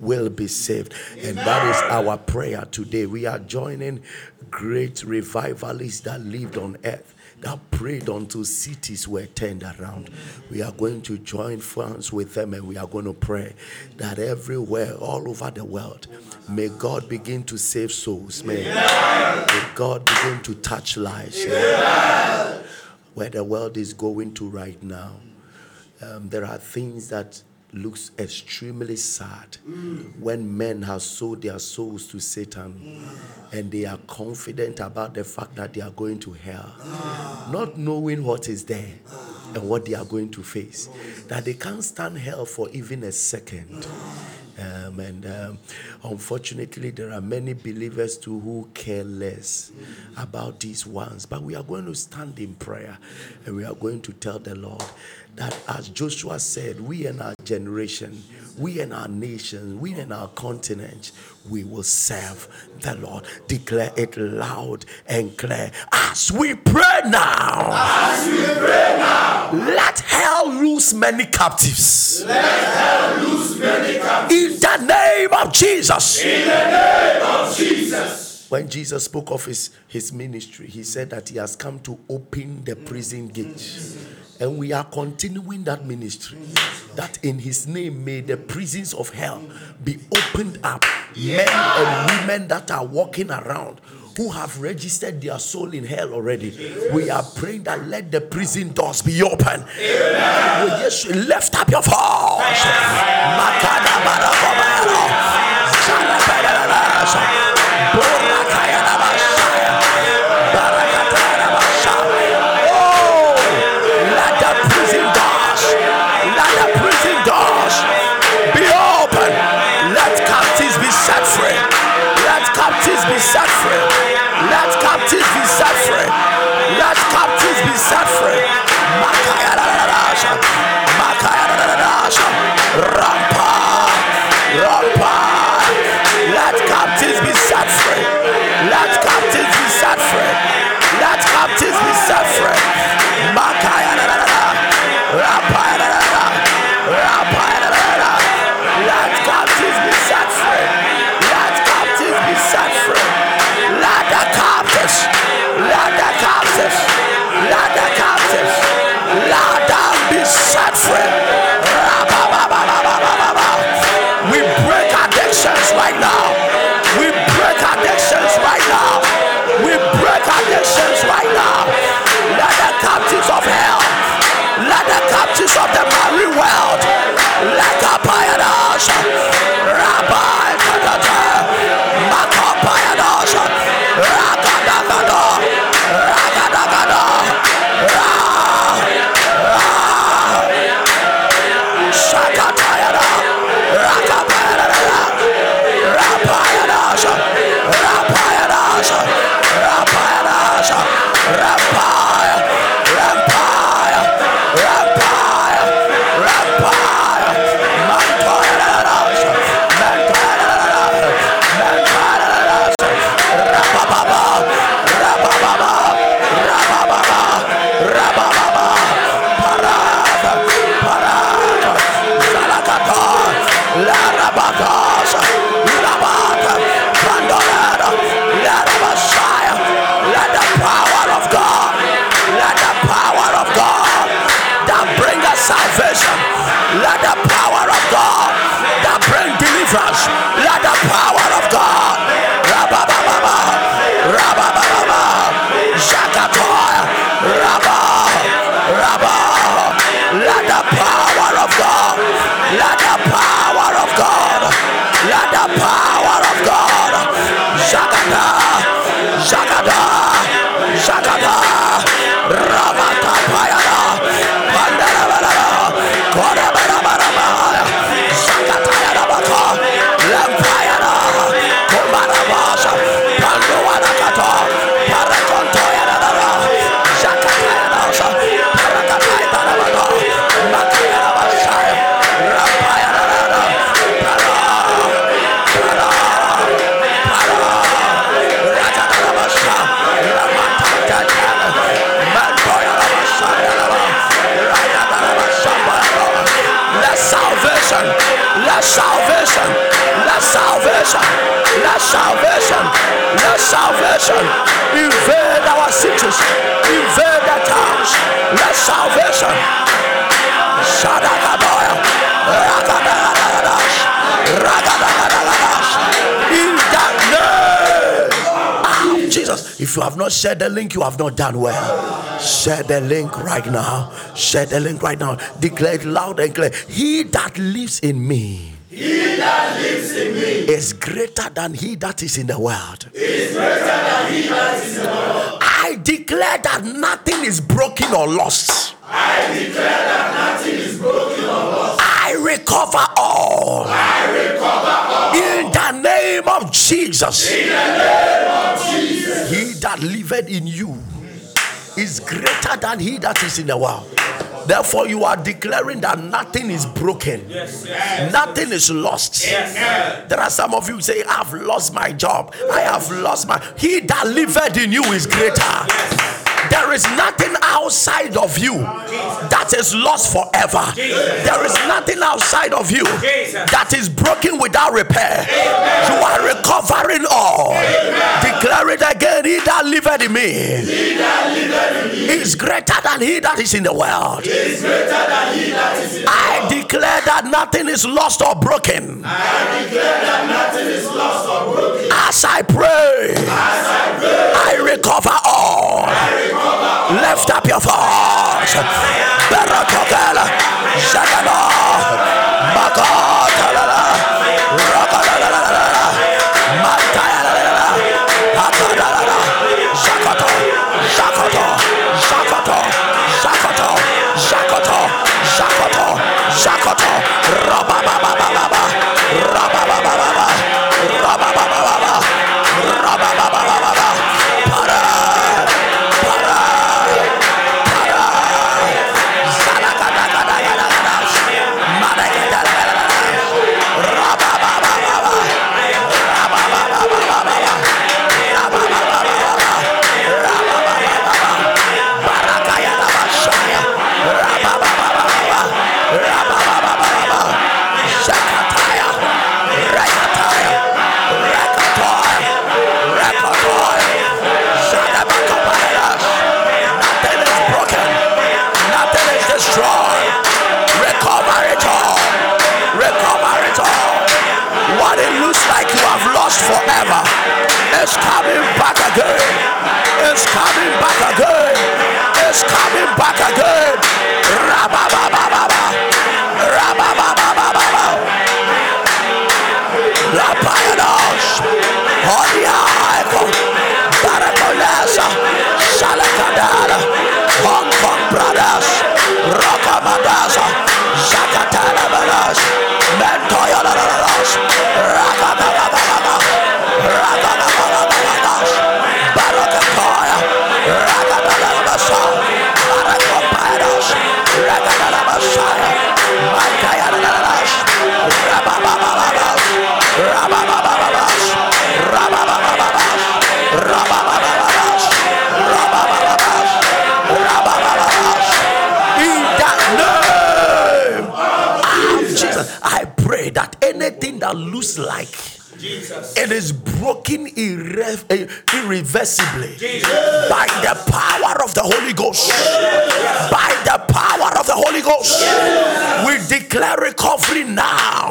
will be saved. And that is our prayer today. We are joining great revivalists that lived on earth that prayed until cities were turned around. We are going to join hands with them and we are going to pray that everywhere, all over the world, may God begin to save souls. May, may God begin to touch lives. Where the world is going to right now, um, there are things that looks extremely sad mm. when men have sold their souls to Satan mm. and they are confident about the fact that they are going to hell, not knowing what is there and what they are going to face, that they can't stand hell for even a second. Um, and um, unfortunately, there are many believers too who care less about these ones. But we are going to stand in prayer and we are going to tell the Lord that as Joshua said, we and our generation, we and our nation, we and our continent, we will serve the Lord. Declare it loud and clear as we pray now. As we pray now. Let hell loose many captives. Let hell lose many captives. In the name of Jesus. In the name of Jesus. When Jesus spoke of his, his ministry, he said that he has come to open the prison gates. And we are continuing that ministry. That in his name may the prisons of hell be opened up. Men and women that are walking around who have registered their soul in hell already. We are praying that let the prison doors be open. Lift up your voice. be set free. Salvation. Let salvation invade our cities. Invade the towns. Let salvation. In that name. Ah, Jesus, if you have not shared the link, you have not done well. Share the link right now. Share the link right now. Declare it loud and clear. He that lives in me. He that lives in me is greater than he that is in the world. is greater than he that is in the world. I declare that nothing is broken or lost. I declare that nothing is broken or lost. I recover all. I recover all. In the name of Jesus. In the name of Jesus. He that liveth in you is greater than he that is in the world. Therefore, you are declaring that nothing is broken, nothing is lost. There are some of you say, I've lost my job, I have lost my. He that liveth in you is greater. There is nothing outside of you that is lost forever. There is nothing outside of you that is broken without repair. You are recovering all. Declare it again. He that liveth in me He that liveth in me is greater than he that is in the world. is greater than he that is in the I declare that nothing is lost or broken. I declare that nothing is lost or broken. As I pray, As I pray, I recover all. Lift up your voice. Looks like it is broken irre- eh, irreversibly. By the power of the Holy Ghost. By the power Holy Ghost, we declare recovery now.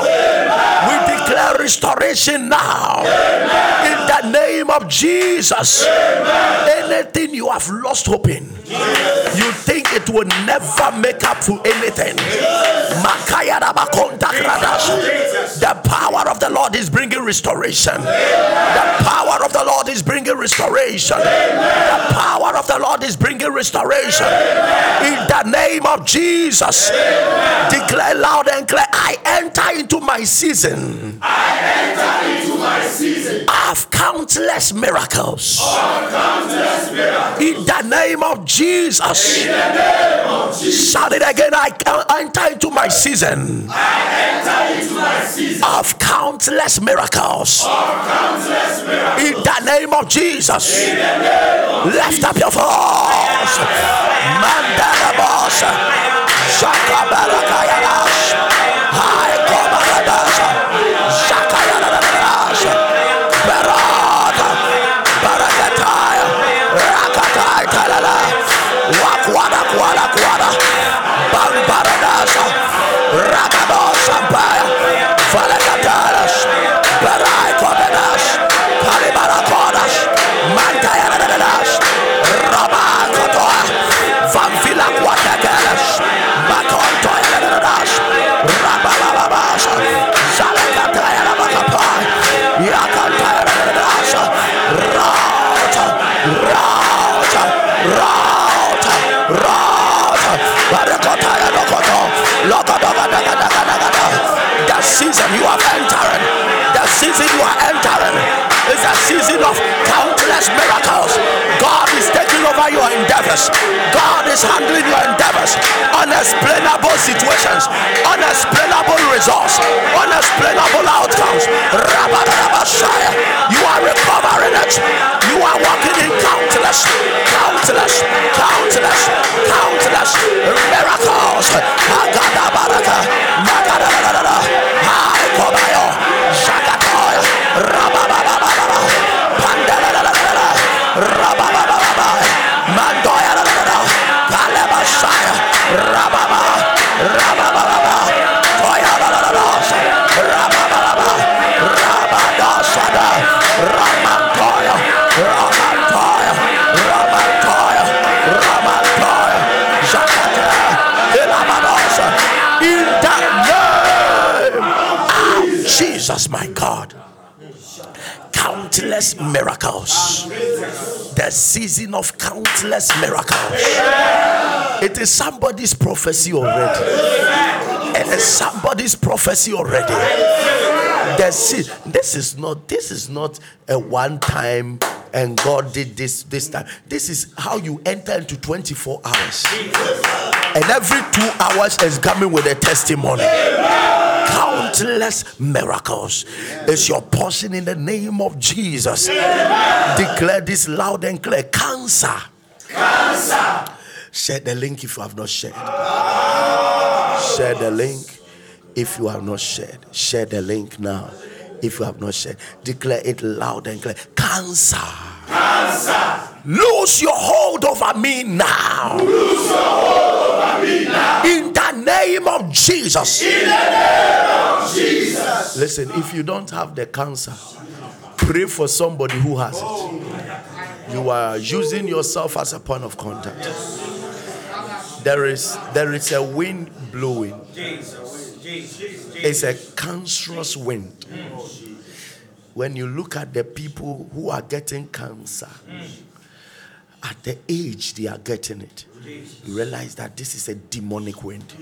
We declare restoration now. In the name of Jesus, anything you have lost hope in, you think it will never make up for anything. The power of the Lord is bringing restoration. The power of the Lord is bringing restoration. The power of the Lord is bringing restoration. In the name of Jesus, declare loud and clear I enter into my season I enter into my season of countless miracles. of countless miracles. In the name of Jesus. In the name of Jesus, Shout it again. I enter into my season I enter into my season of countless miracles. of countless miracles. In the name of Jesus. In the name of Lift up your voice. Mandala boss. Chacabaracaianas. Endeavors. God is handling your endeavors. Unexplainable situations, unexplainable results, unexplainable outcomes. You are recovering it. You are walking in countless, countless, countless, countless season of countless miracles. It is somebody's prophecy already. It is somebody's prophecy already. This is not this is not a one time and God did this this time. This is how you enter into 24 hours. And every two hours is coming with a testimony. Countless miracles is your portion in the name of Jesus. Declare this loud and clear. Cancer. Cancer. Share the link if you have not shared. Share the link if you have not shared. Share the link now if you have not shared. Declare it loud and clear. Cancer. Cancer. Lose your hold over me now. Lose your hold over me now. In the name of Jesus. In the name of Jesus. Listen, if you don't have the cancer, pray for somebody who has it. You are using yourself as a point of contact. There is there is a wind blowing. It's a cancerous wind. When you look at the people who are getting cancer, at the age they are getting it, you realize that this is a demonic wind.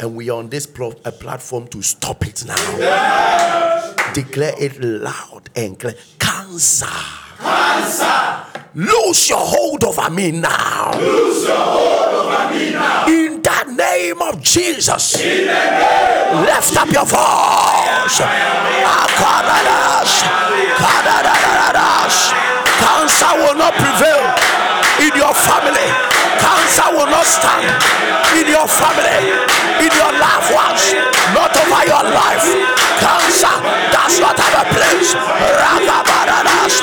And we are on this pl- a platform to stop it now. Declare it loud and clear. Cancer. Cancer. Lose your hold over me now. Lose your hold over me now. In the name of Jesus. In the name Lift up your voice. Cancer will not prevail in your family. Cancer will not stand in your family, in your loved ones, not over your life. Cancer does not have a place. Ragabaradas,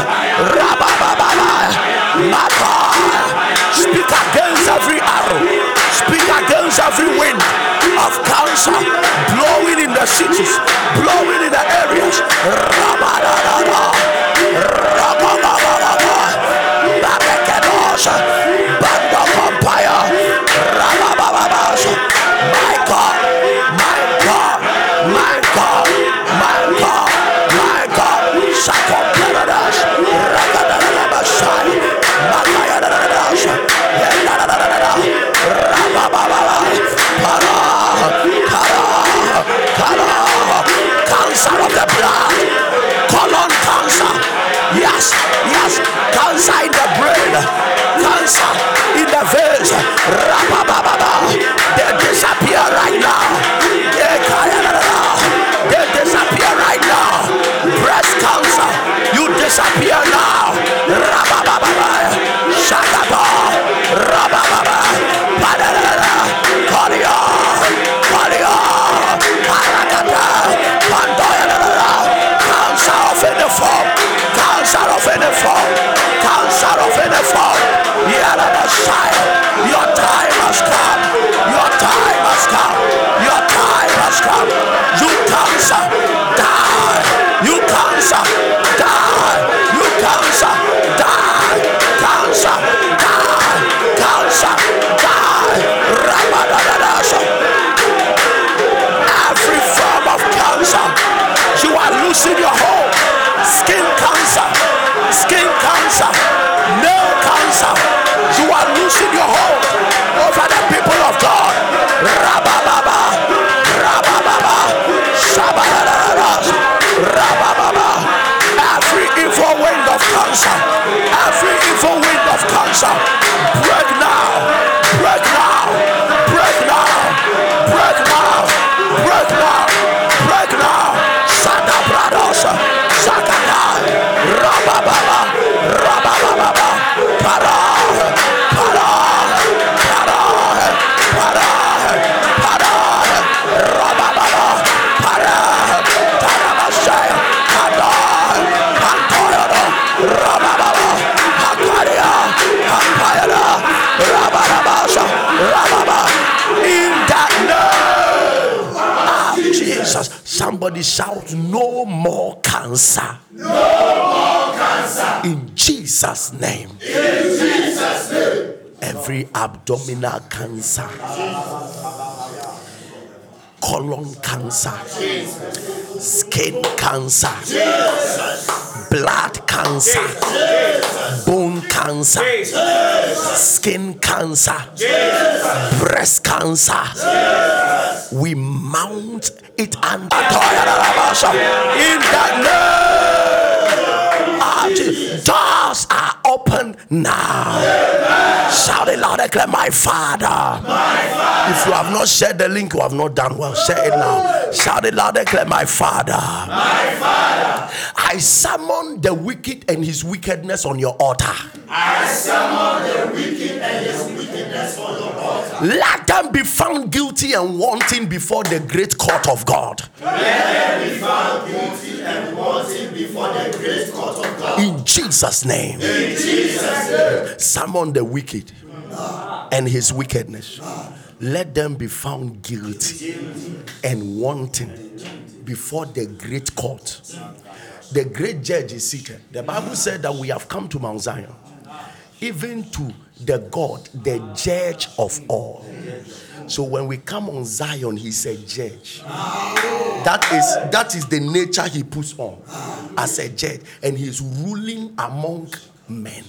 Rabababa, Mata. Speak against every arrow. Speak against every wind of cancer blowing in the cities, blowing in the areas. Rabadadada, shout, No more cancer. No more cancer. In Jesus' name. In Jesus' name. Every abdominal cancer, colon cancer, skin cancer, blood cancer, bone cancer, skin cancer, breast cancer. We mount it under in the name. Doors are open now. Shout it loud and clear, my father. my father. If you have not shared the link, you have not done well. Share it now. Shout it loud and clear, my father. My father. I summon the wicked and his wickedness on your altar. I summon the wicked and his wickedness on your altar. Let them be found guilty and wanting before the great court of God. Let them be found guilty and wanting before the great court of God. In Jesus' name. In Jesus' name. Summon the wicked and his wickedness. Let them be found guilty and wanting before the great court. The great judge is seated. The Bible said that we have come to Mount Zion, even to the God, the judge of all. So when we come on Zion, he's a judge. That is that is the nature he puts on as a judge, and he's ruling among men.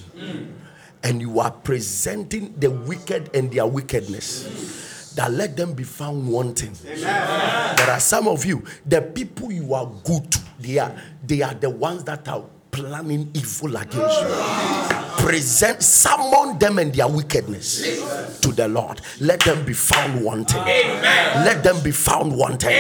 And you are presenting the wicked and their wickedness. That let them be found wanting. There are some of you, the people you are good to, they are they are the ones that are planning evil against you. Present, summon them and their wickedness to the Lord. Let them be found wanting. Let them be found wanting.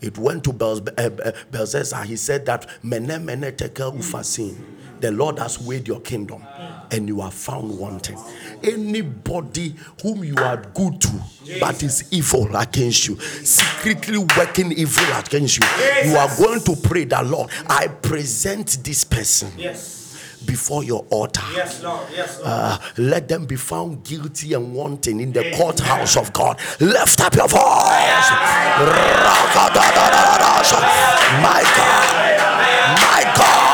It went to Bel- uh, uh, Belshazzar. He said that mene mene tekel upharsin. The Lord has weighed your kingdom, and you are found wanting. Anybody whom you are good to, but is evil against you, secretly working evil against you, you are going to pray that Lord, I present this person Yes before your altar. Yes, Lord. Yes, Lord. Uh, let them be found guilty and wanting in the courthouse of God. Lift up your voice. My God, my God,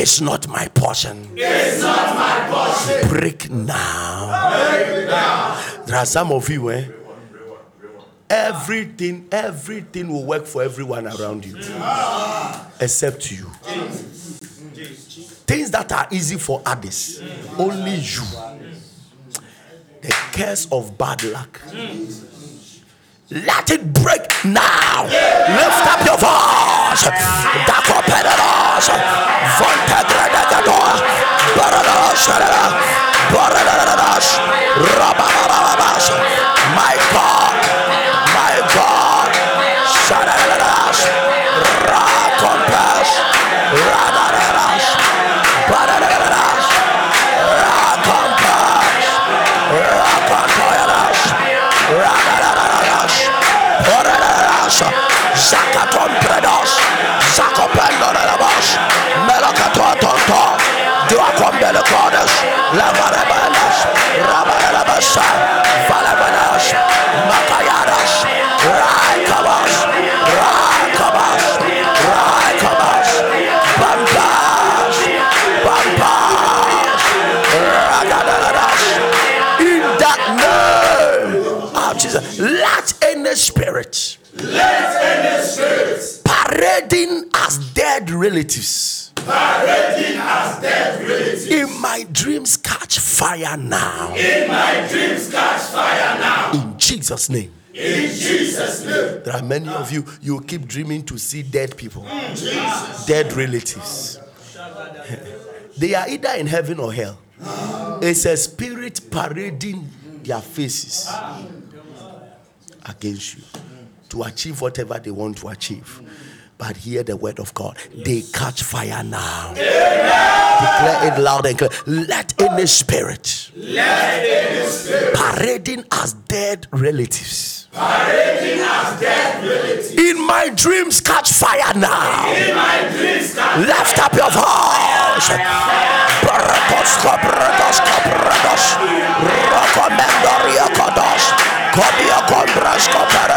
is not my portion. is not my portion. Break now. There are some of you, eh? Everything, everything will work for everyone around you, except you. Things that are easy for others, only you. The curse of bad luck. Let it break now. Lift up your voice. Dakopedados. Vontegredagados. Barados. Barados. My God. Relatives. parading as dead relatives. In my dreams, catch fire now. In my dreams, catch fire now. In Jesus' name. In Jesus' name. There are many of you, you keep dreaming to see dead people, dead relatives. They are either in heaven or hell. It's a spirit parading their faces against you to achieve whatever they want to achieve. But hear the word of God. They catch fire now. Declare it loud and clear. Let any spirit parading as dead relatives Parading as dead relatives. in my dreams catch fire now. In my dreams, catch Lift up your voice. Brados, brados, brados. Recomendoria kodos. Kobia kombras koparadas.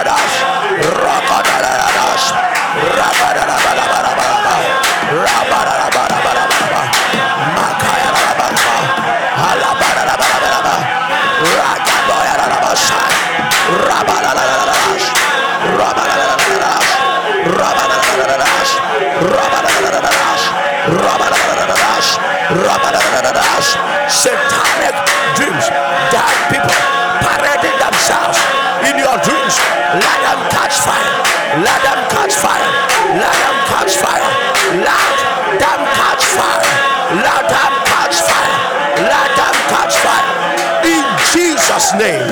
Name.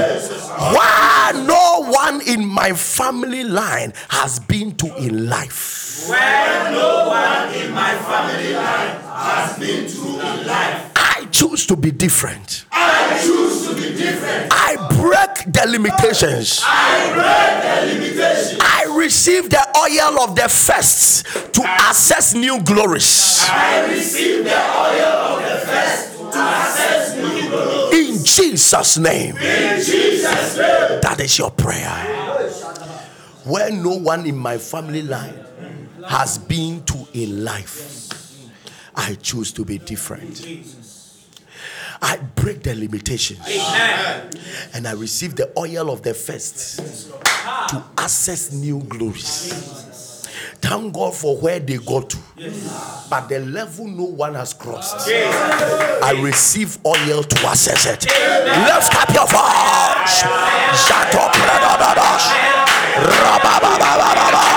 Why no one in my family line has been to in life? Where no one in my family line has been to in life. I choose to be different. I choose to be different. I break the limitations. I break the limitation. I receive the oil of the first to access new glories. I receive the oil of the first to access. In Jesus' name. In Jesus' name. That is your prayer. Where no one in my family line has been to in life, I choose to be different. I break the limitations and I receive the oil of the first to access new glories. Thank God for where they got to, but the level no one has crossed. I receive oil to access it. Lift up your voice. Shato pradadadas. Rabababababa.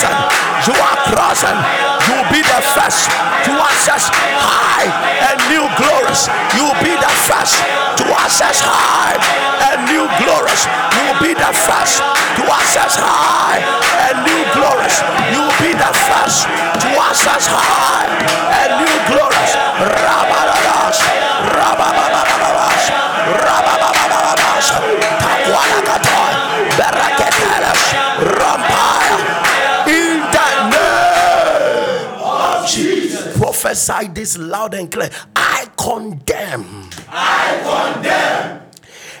You are crossing. You will be the first to access high and new glories. You will be the first to access high and new glories. You will be the first to access high and new glories. You will be the first to access high and new glories. Prophesy this loud and clear. I condemn. I condemn.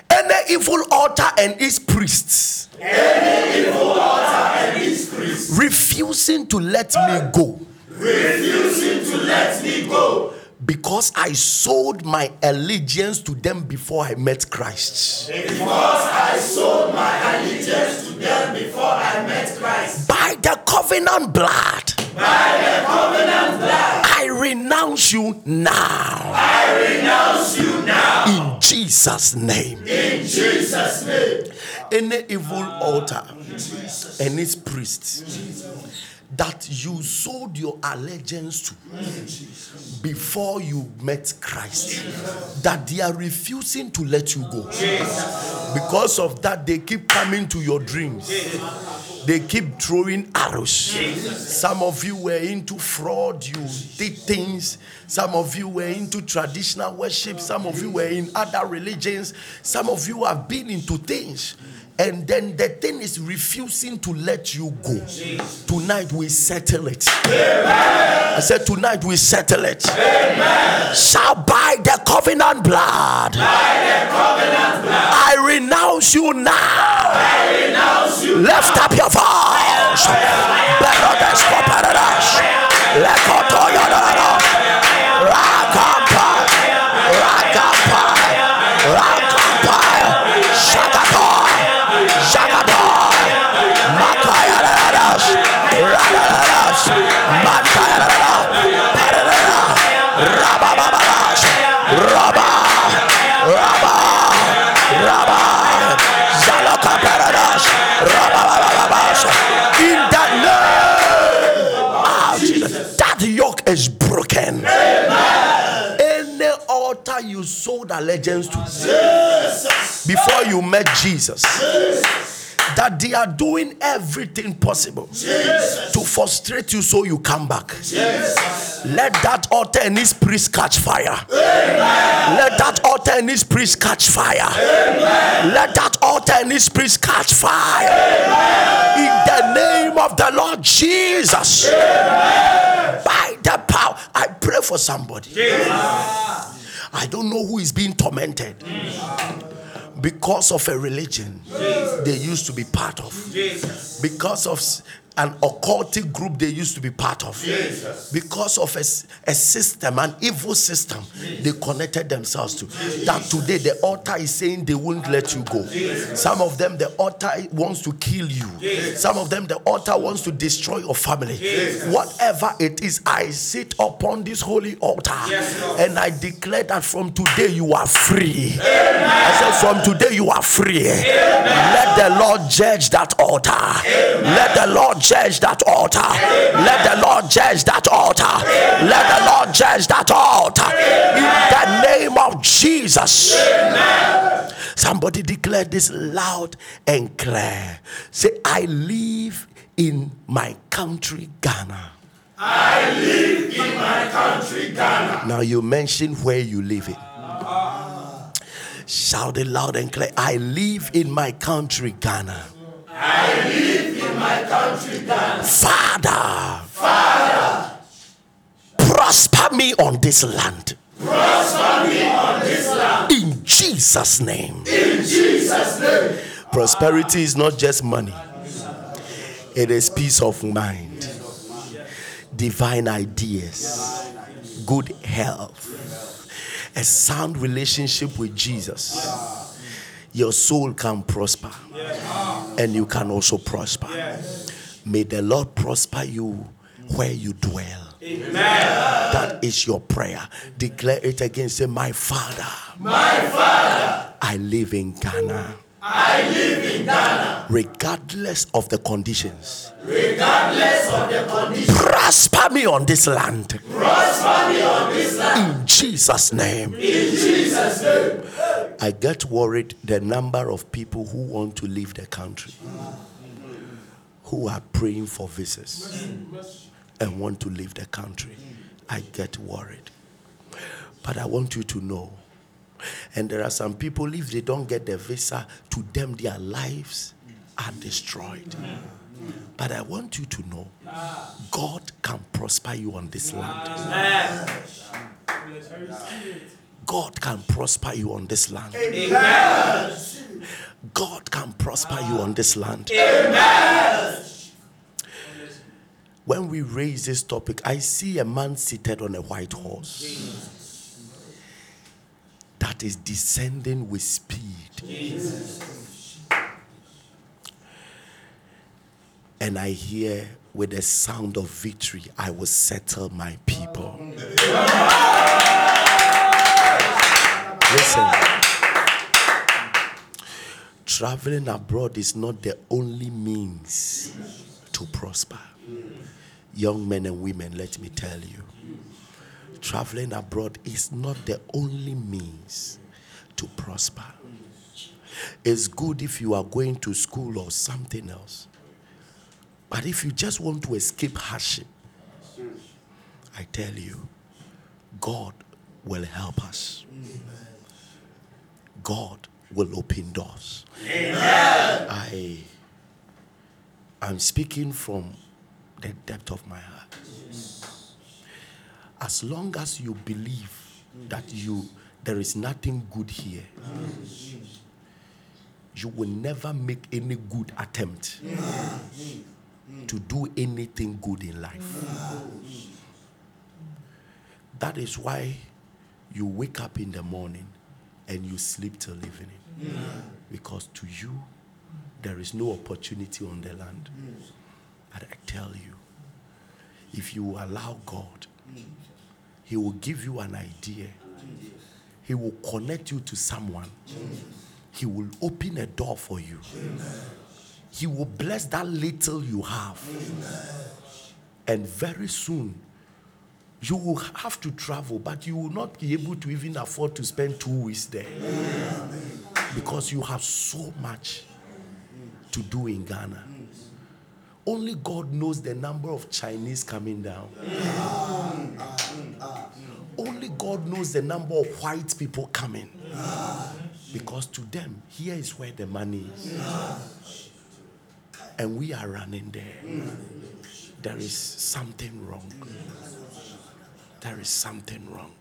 Any evil altar and its priests. Any evil altar and its priests. Refusing to let me go. refusing to let me go. Because I sold my allegiance to them before I met Christ. because I sold my allegiance to them before I met Christ. By the covenant blood, By the covenant blood, renounce you now I renounce you now in Jesus' name. in Jesus' name. Any evil altar and its priests that you sold your allegiance to before you met Christ, that they are refusing to let you go. Because of that, they keep coming to your dreams. They keep throwing arrows. Some of you were into fraud, you did things. Some of you were into traditional worship. Some of you were in other religions. Some of you have been into things. And then the thing is refusing to let you go. Tonight we settle it. I said, Tonight we settle it. Shall by the covenant blood. covenant I renounce you now. Lift up your voice. Berodes koparadas. Lekotoyodoros. Rakapa. You sold allegiance to Jesus. before you met Jesus, that they are doing everything possible to frustrate you so you come back. Let that altar and his priest catch fire. Let that altar and his priest catch fire. Let that altar and his priest catch fire. In the name of the Lord Jesus. By the power, I pray for somebody. I don't know who is being tormented. Because of a religion they used to be part of, because of an occultic group they used to be part of, because of a system, an evil system they connected themselves to. That today the altar is saying they won't let you go. Some of them, the altar wants to kill you, some of them, the altar wants to destroy your family. Whatever it is, I sit upon this holy altar and I declare that from today you are free. I said, from today you are free. Let the Lord judge that altar. Let the Lord judge that altar. Let the Lord judge that altar. Let the Lord judge that altar. In the name of Jesus. Somebody declare this loud and clear. Say, I live in my country, Ghana. I live in my country, Ghana. Now you mention where you live in. Shout it loud and clear. I live in my country, Ghana. I live my country, Ghana. Father. Father. Prosper me on this land. Prosper me on this land. In Jesus' name. In Jesus' name. Prosperity is not just money. It is peace of mind, divine ideas, good health, a sound relationship with Jesus, your soul can prosper and you can also prosper. May the Lord prosper you where you dwell. Amen. That is your prayer. Declare it again. Say, My Father. My Father. I live in Ghana. I live in Ghana. Regardless of the conditions. Regardless of the conditions. Prosper me on this land. Prosper me on this land. In Jesus' name. In Jesus' name. I get worried the number of people who want to leave the country, who are praying for visas and want to leave the country. I get worried. But I want you to know. And there are some people, if they don't get the visa, to them their lives are destroyed. But I want you to know God can prosper you on this land. God can prosper you on this land. God can prosper you on this land. When we raise this topic, I see a man seated on a white horse that is descending with speed. And I hear with the sound of victory, I will settle my people. Listen, traveling abroad is not the only means to prosper. Young men and women, let me tell you, traveling abroad is not the only means to prosper. It's good if you are going to school or something else. But if you just want to escape hardship, I tell you, God will help us. God will open doors. Amen. I I'm speaking from the depth of my heart. As long as you believe that you there is nothing good here, you will never make any good attempt to do anything good in life. That is why you wake up in the morning and you sleep till evening. Because to you, there is no opportunity on the land. But I tell you, if you allow God, He will give you an idea. He will connect you to someone. He will open a door for you. He will bless that little you have. And very soon, you will have to travel, but you will not be able to even afford to spend two weeks there. Because you have so much to do in Ghana. Only God knows the number of Chinese coming down. Only God knows the number of white people coming. Because to them, here is where the money is. And we are running there. There is something wrong. There is something wrong.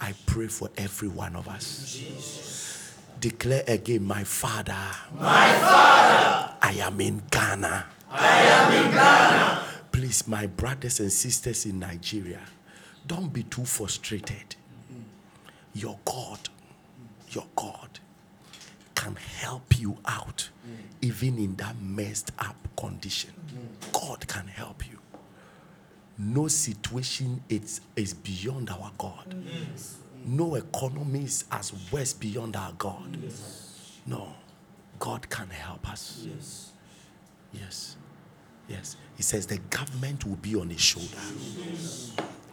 I pray for every one of us. Declare again, my father. My father. I am in Ghana. I am in Ghana. Please, my brothers and sisters in Nigeria, don't be too frustrated. Your God, your God can help you out even in that messed up condition. God can help you. No situation is, is beyond our God. No economy is as worse beyond our God. No, God can help us. Yes. Yes. Yes. He says the government will be on his shoulder.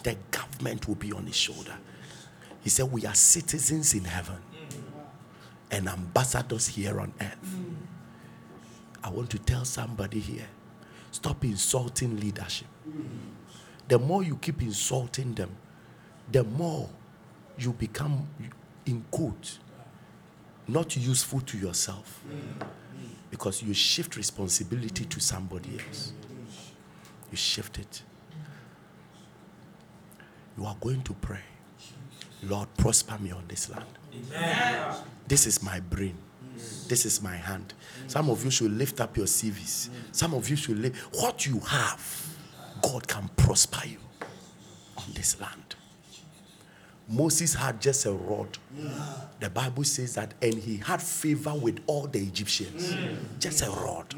The government will be on his shoulder. He said, We are citizens in heaven and ambassadors here on earth. I want to tell somebody here stop insulting leadership. The more you keep insulting them, the more you become, in quote, not useful to yourself because you shift responsibility to somebody else. You shift it. You are going to pray. Lord, prosper me on this land. Amen. This is my brain. This is my hand. Some of you should lift up your CVs. Some of you should lift what you have. God can prosper you on this land. Moses had just a rod. The Bible says that, and he had favor with all the Egyptians. Just a rod.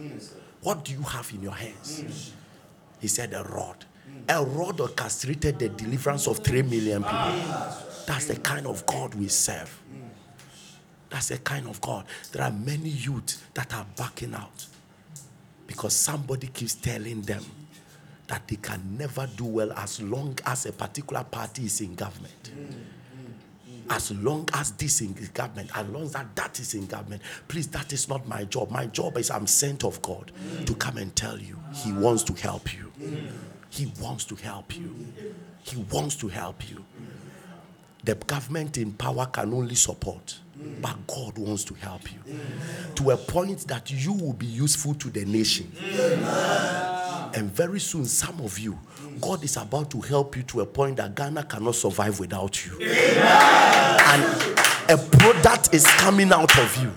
What do you have in your hands? He said, a rod. A rod orchestrated the deliverance of three million people. That's the kind of God we serve. That's the kind of God. There are many youth that are backing out because somebody keeps telling them that they can never do well as long as a particular party is in government. Mm, mm, mm. As long as this is in government, as long as that, that is in government, please, that is not my job. My job is I'm sent of God to come and tell you He wants to help you. He wants to help you. He wants to help you. The government in power can only support, but God wants to help you to a point that you will be useful to the nation. And very soon, some of you, God is about to help you to a point that Ghana cannot survive without you. And a product is coming out of you.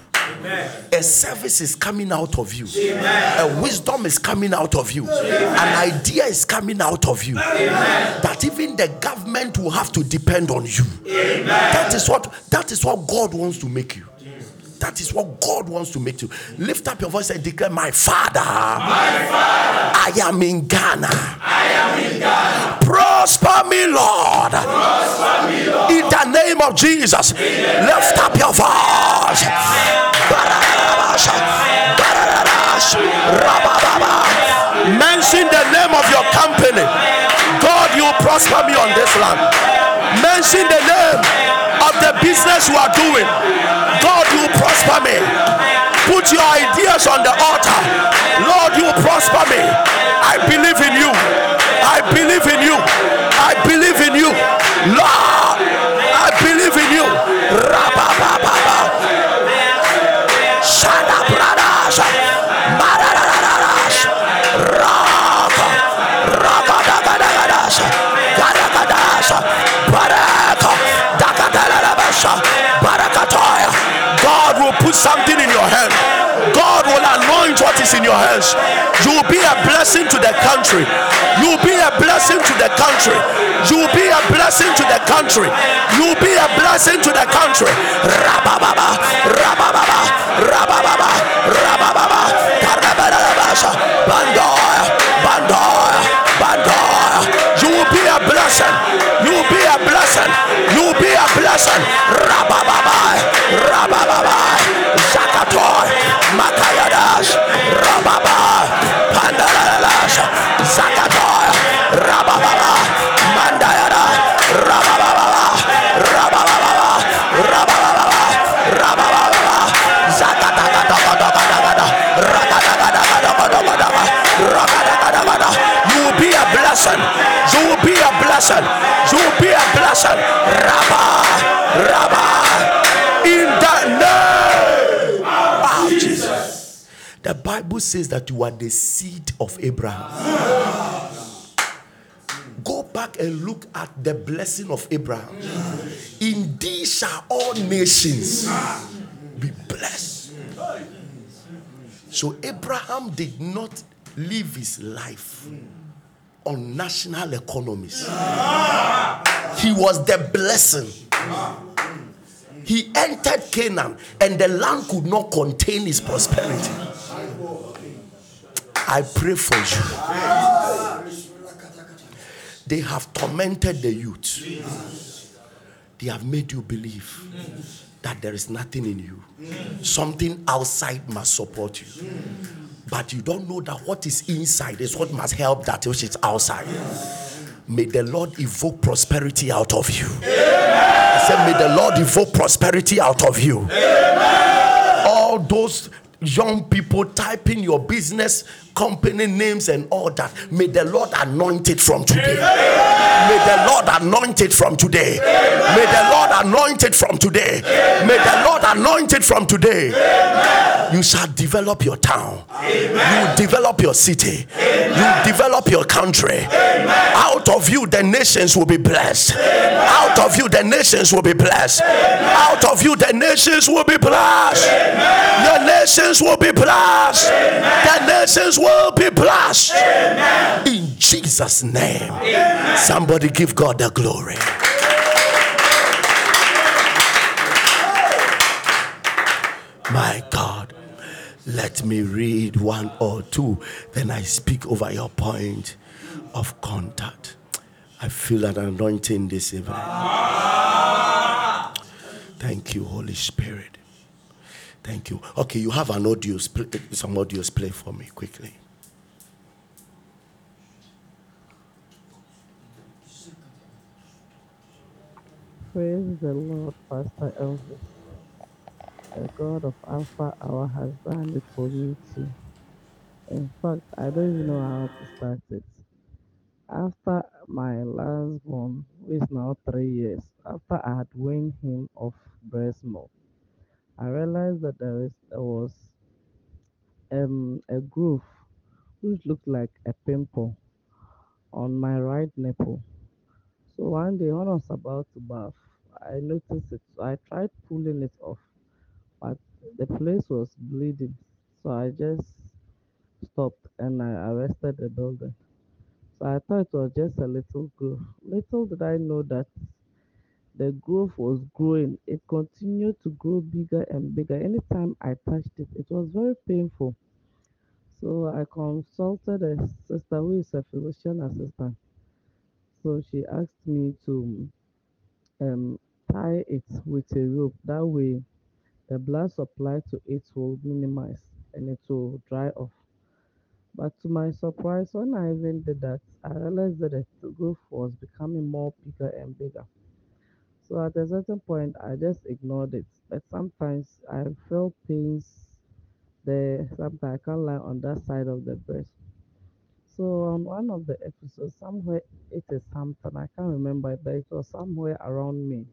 A service is coming out of you. A wisdom is coming out of you. An idea is coming out of you. That even the government will have to depend on you. That is what that is what God wants to make you. That is what God wants to make you. Lift up your voice and declare, My Father, My father. I am in Ghana. I am in Ghana. Prosper me, Lord. Prosper me, Lord. In the name of Jesus, lift up your voice. Mention the name of your company. God, you prosper me on this land. Mention the name of the business you are doing. God, you prosper me. Put your ideas on the altar. Lord, you prosper me. I believe in you. I believe in you. I believe in you. Lord, is in your hands. You will be a blessing to the country. You will be a blessing to the country. You will be a blessing to the country. You will be a blessing to the country. Says that you are the seed of Abraham. Go back and look at the blessing of Abraham. In these shall all nations be blessed. So Abraham did not live his life on national economies. He was the blessing. He entered Canaan and the land could not contain his prosperity. I pray for you. They have tormented the youth. They have made you believe that there is nothing in you. Something outside must support you. But you don't know that what is inside is what must help that which is outside. May the Lord evoke prosperity out of you. I said, May the Lord evoke prosperity out of you. All those young people typing your business company names and all that. May the lord anoint it from today. May the lord anoint it from today. May the lord anoint it from today. May the lord anoint it from today you shall develop your town. You develop your city. You develop your country. Out of you the nations will be blessed. Out of you the nations will be blessed. Out of you the nations will be blessed. The nations will be blessed. The nations will be blessed. In jesus name. Somebody give god the glory. My god let me read one or two then i speak over your point of contact. I feel an anointing this evening. Thank you holy spirit. Thank you. Okay you have an audio some audios play for me quickly. Praise the Lord, Pastor Elvis. The God of Alpha it for me too. In fact, I don't even know how to start it. After my last born, who is now three years, after I had weaned him of breast milk, I realized that there is there was um a growth which looked like a pimple on my right nipple. So one day when I was about to bath, I noticed it. So I tried pulling it off, but the place was bleeding. So I just stopped and I arrested the building. So I thought it was just a little growth. Little did I know that the growth was growing. It continued to grow bigger and bigger. Anytime I touched it, it was very painful. So I consulted a sister who is a physician assistant. So she asked me to um, tie it with a rope. That way, the blood supply to it will minimize and it will dry off. But to my surprise, when I even did that, I realized that the growth was becoming more bigger and bigger. So at a certain point, I just ignored it. But sometimes I felt pains there. Sometimes I can't lie on that side of the breast. So on one of the episodes, somewhere it is something I can't remember, but it was somewhere around me.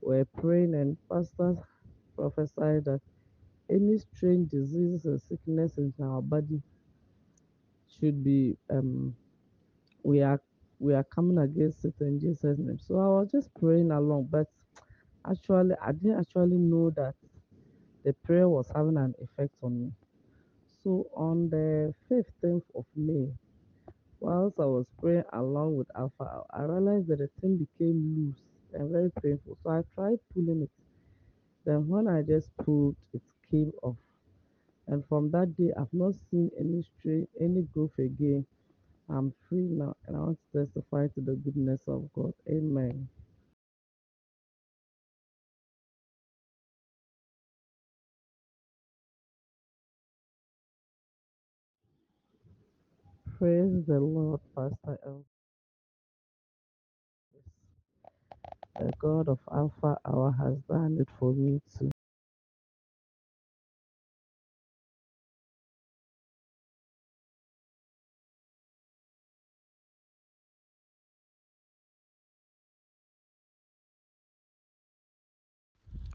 We're praying and pastors prophesied that any strange diseases and sickness in our body should be um we are we are coming against it in Jesus' name. So I was just praying along, but actually I didn't actually know that the prayer was having an effect on me. So on the 15th of May, whilst I was praying along with Alpha, I realized that the thing became loose and very painful. So I tried pulling it. Then when I just pulled, it came off. And from that day, I've not seen any strain, any growth again. I'm free now, and I want to testify to the goodness of God. Amen. Praise the Lord, Pastor Elvis. The God of Alpha Hour has done it for me too.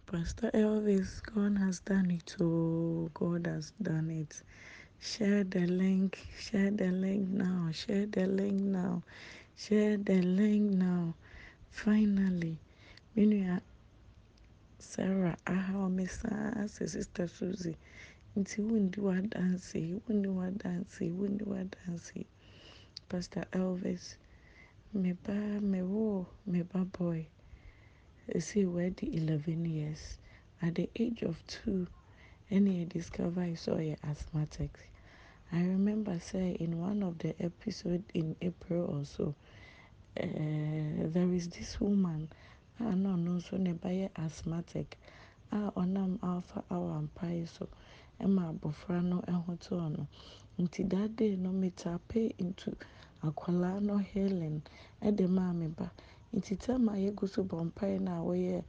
Pastor Elvis, God has done it. Oh, God has done it. Share the link. Share the link now. Share the link now. Share the link now. Finally, menua Sarah aha me saa sɛ sister Susie. Nti wondi w'adanse yi wondi w'adanse yi wondi w'adanse yi Pastor Elvis me ba me wo me ba boy. Ɛsɛ wadi eleven years. At the age of two ɛna I discover saw a asthmatic I remember say in one of the episode in April or so uh, there is this woman a na ɔno nso ne ba yɛ asthmatic. A ɔnam alpha hour mpae so. Ma abɔfra no ho tɔɔ no. Nti that day no me tape into akwadaa no healing de maa me ba. Nti time a so bɔ mpae no a wɔyɛ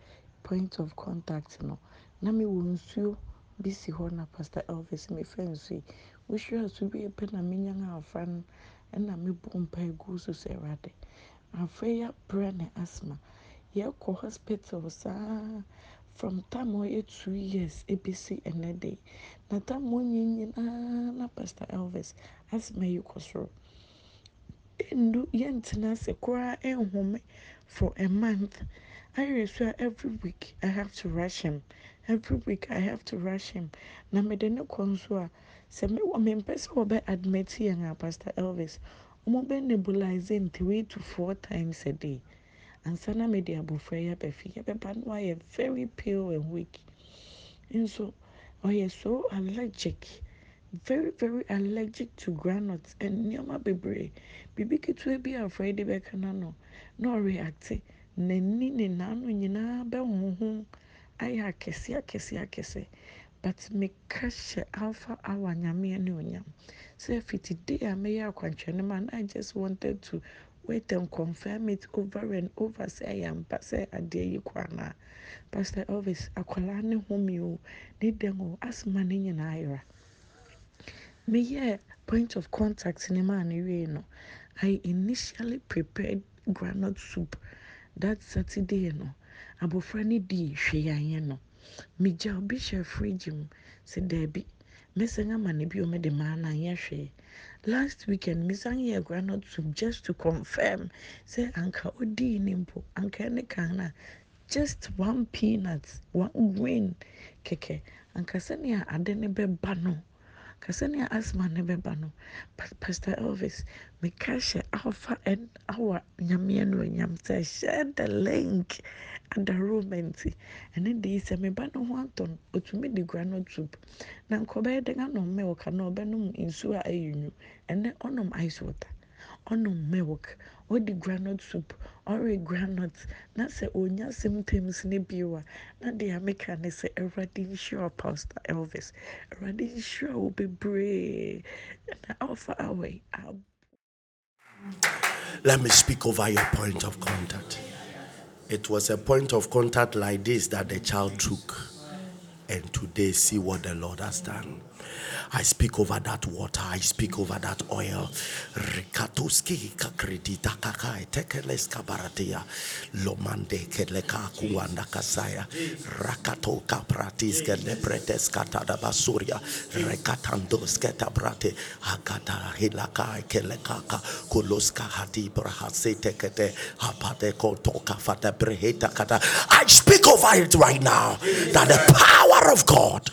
point of contact no na mewɔ nsuo bi si hɔ na pastor elvis mefa nsuo yi wohwɛ so wie pɛ na menyan afra no ɛna mebɔ mpae gu so sɛ awurade afra yi abrɛ ne asthma. Yɛkɔ hospital saa from time ɔyɛ two years ɛbɛsi ɛnɛ de. Na time ɔnyɛ nyinaa na pastor elvis asthma yi kɔ soro. Ɛndu yɛntena ase koraa ɛnhome for a month. Ayɛ so a every week i have to rush him. Every week i have to rush him. Na mede ne kɔ nso a sɛ mempɛ sɛ wɔbɛ admit yɛn a pastor elvis wɔbɛ nebulize three to four times a day. Ansa na mede abɔfra yi aba fie. Yɛbɛba no wayɛ very pale and weak. Nso ɔyɛ so allergic. Very very allergic to groundnuts and nneɛma bebree. Biribi ketewa bi a afra yi de bɛka n'ano na ɔreacte n'ani ne n'ano nyinaa bɛhohom ayɛ akɛse akɛse akɛse but meka hyɛ alpha hour nyame anuonyam sɛ fiti day a mɛyɛ akwankyerɛ no and i just wanted to wait and confirm it over and over. Sɛ ɛyɛ ampa sɛ adeɛ yi kɔ anaa pastor elvis akwadaa ne home o ne dɛm o asoma ne nyinaa yera meyɛ point of contact maa no wie no i initially prepared groundnut soup that saturday no abɔfra no dii hwee anyɛ no megya obi hyɛ fridge mu sɛ daabi mɛsan ama no bio mede maa no anyɛ hwee last weekend mesan yɛ groundnut soup just to confirm sɛ anka ɔdii ne mpo anka ɛne kan no just one peanut one grain kɛkɛ anka sɛnea ade ne bɛba no ka sɛnea asthma ne bɛba no. Pastor elvis meka hyɛ alpha our nyame anuonyam sɛ share the link adaroma And then de yi sɛ meba no ho atɔ no ɔtumi de groundnut soup na nka ɔbɛyɛ anom milk ana ɔbɛnom nsuo a ɛyɛ nwu ɛnɛ ɔnom ice water ɔnom milk ɔdi groundnut soup ɔre groundnut na sɛ ɔnya symptoms ne bio a na deɛ meka ne sɛ awurade nhyira pastor elvis awurade nhyira wo bebree na alpha hour yi ab- Let me speak over your point of contact. It was a point of contact like this that the child took. And today, see what the Lord has done. I speak over that water. I speak over that oil. Rikatoski kakredita kakai tekeles kabaratia. Lomande keleka kuanda kasaya. Rakato kapratis kele pretes katada basuria. Rekatandos ketabrate. Hakata hilakai kelekaka koloska hati brahase tekete. Hapate kotoka fata breheta kata. I speak over it right now that the power of God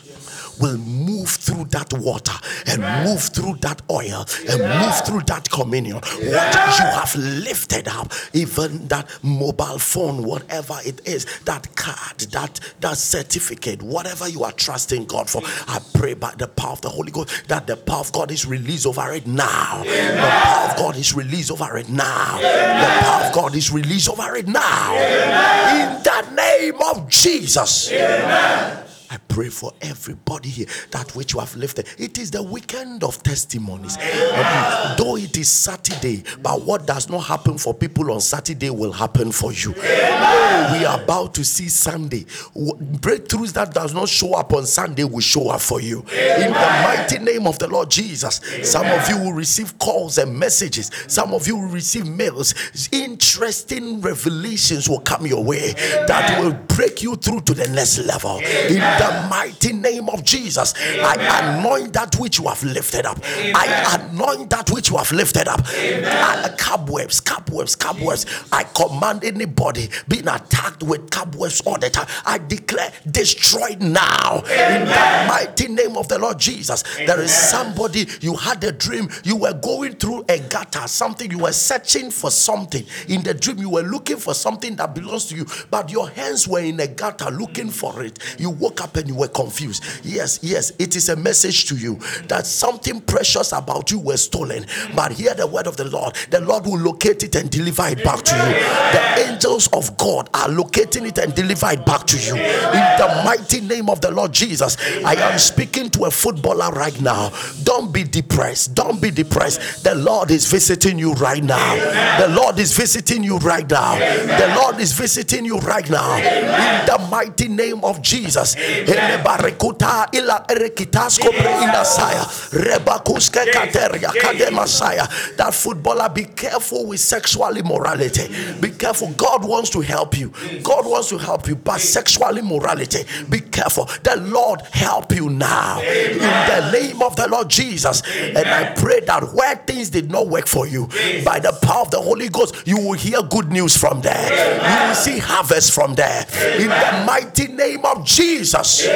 will move through that water and move through that oil and move through that communion. What you have lifted up, even that mobile phone, whatever it is, that card, that that certificate, whatever you are trusting God for, I pray by the power of the Holy Ghost that the power of God is released over it now. The power of God is released over it now. The power of God is released over it now. In the name of Jesus. I pray for everybody here that which you have lifted. It is the weekend of testimonies. And though it is Saturday, but what does not happen for people on Saturday will happen for you. Oh, we are about to see Sunday. Breakthroughs that does not show up on Sunday will show up for you. In the mighty name of the Lord Jesus. Some of you will receive calls and messages. Some of you will receive mails. Interesting revelations will come your way that will break you through to the next level. In the mighty name of Jesus, I anoint that which you have lifted up. I anoint that which you have lifted up. Uh, cobwebs, cobwebs, cobwebs. I command anybody being attacked with cobwebs all the time. I declare destroyed now. In the mighty name of the Lord Jesus. There is somebody you had a dream, you were going through a gutter, something you were searching for something. In the dream, you were looking for something that belongs to you, but your hands were in a gutter looking for it. You woke up and you were confused. Yes, yes, it is a message to you that something precious about you was stolen. But hear the word of the Lord. The Lord will locate it and deliver it back to you. The angels of God are locating it and deliver it back to you. In the mighty name of the Lord Jesus, I am speaking to a footballer right now. Don't be depressed. Don't be depressed. The Lord is visiting you right now. The Lord is visiting you right now. The Lord is visiting you right now. In the mighty name of Jesus. Ele barekuta ila erekitasko pre inasaya. Rebakuske kateria kademasaya. That footballer, be careful with sexual immorality. Be careful. God wants to help you. God wants to help you, but sexual immorality, be careful. The Lord help you now. In the name of the Lord Jesus. And I pray that where things did not work for you, by the power of the Holy Ghost, you will hear good news from there. You will see harvest from there. In the mighty name of Jesus.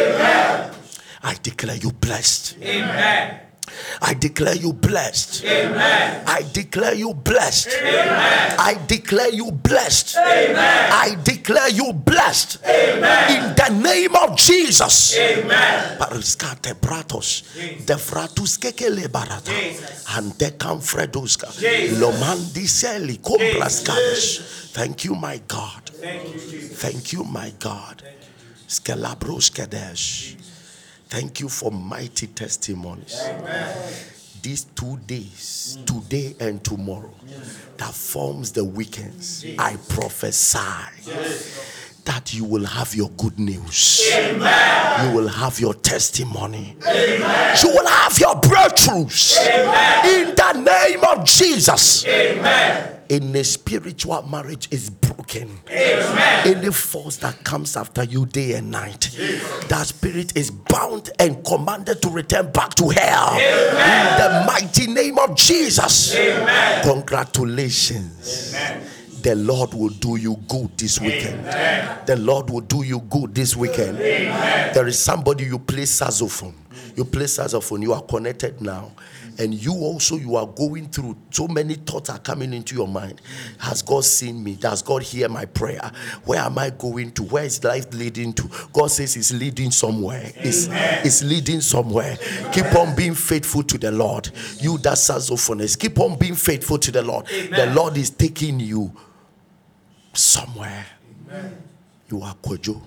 I declare you blessed. Amen. I declare you blessed. Amen. I declare you blessed. Amen. I declare you blessed. Amen. I declare you blessed. Amen. In the name of Jesus. Pariskate bratos, defratus kekele barata, andekam freduska, lomandi seli kombraskades. Thank you, my God. Thank you, my God. Kadesh. Thank you for mighty testimonies. These two days, today and tomorrow, that forms the weekends. I prophesy that you will have your good news. You will have your testimony. You will have your breakthroughs. In the name of Jesus. In a spiritual marriage is broken. Any force that comes after you day and night, that spirit is bound and commanded to return back to hell. In the mighty name of Jesus. Amen. Congratulations. The Lord will do you good this weekend. The Lord will do you good this weekend. There is somebody you play saxophone. You play saxophone. You are connected now. And you also, you are going through so many thoughts are coming into your mind. Has God seen me? Does God hear my prayer? Where am I going to? Where is life leading to? God says it's leading somewhere. It's, it's leading somewhere. Keep on being faithful to the Lord. You that saxophonist, keep on being faithful to the Lord. The Lord is taking you somewhere. You are Kojo,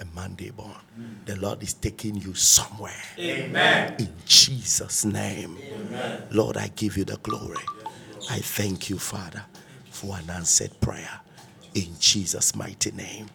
a Monday born. The Lord is taking you somewhere. Amen. In Jesus' name. Lord, I give you the glory. I thank you, Father, for an answered prayer. In Jesus' mighty name.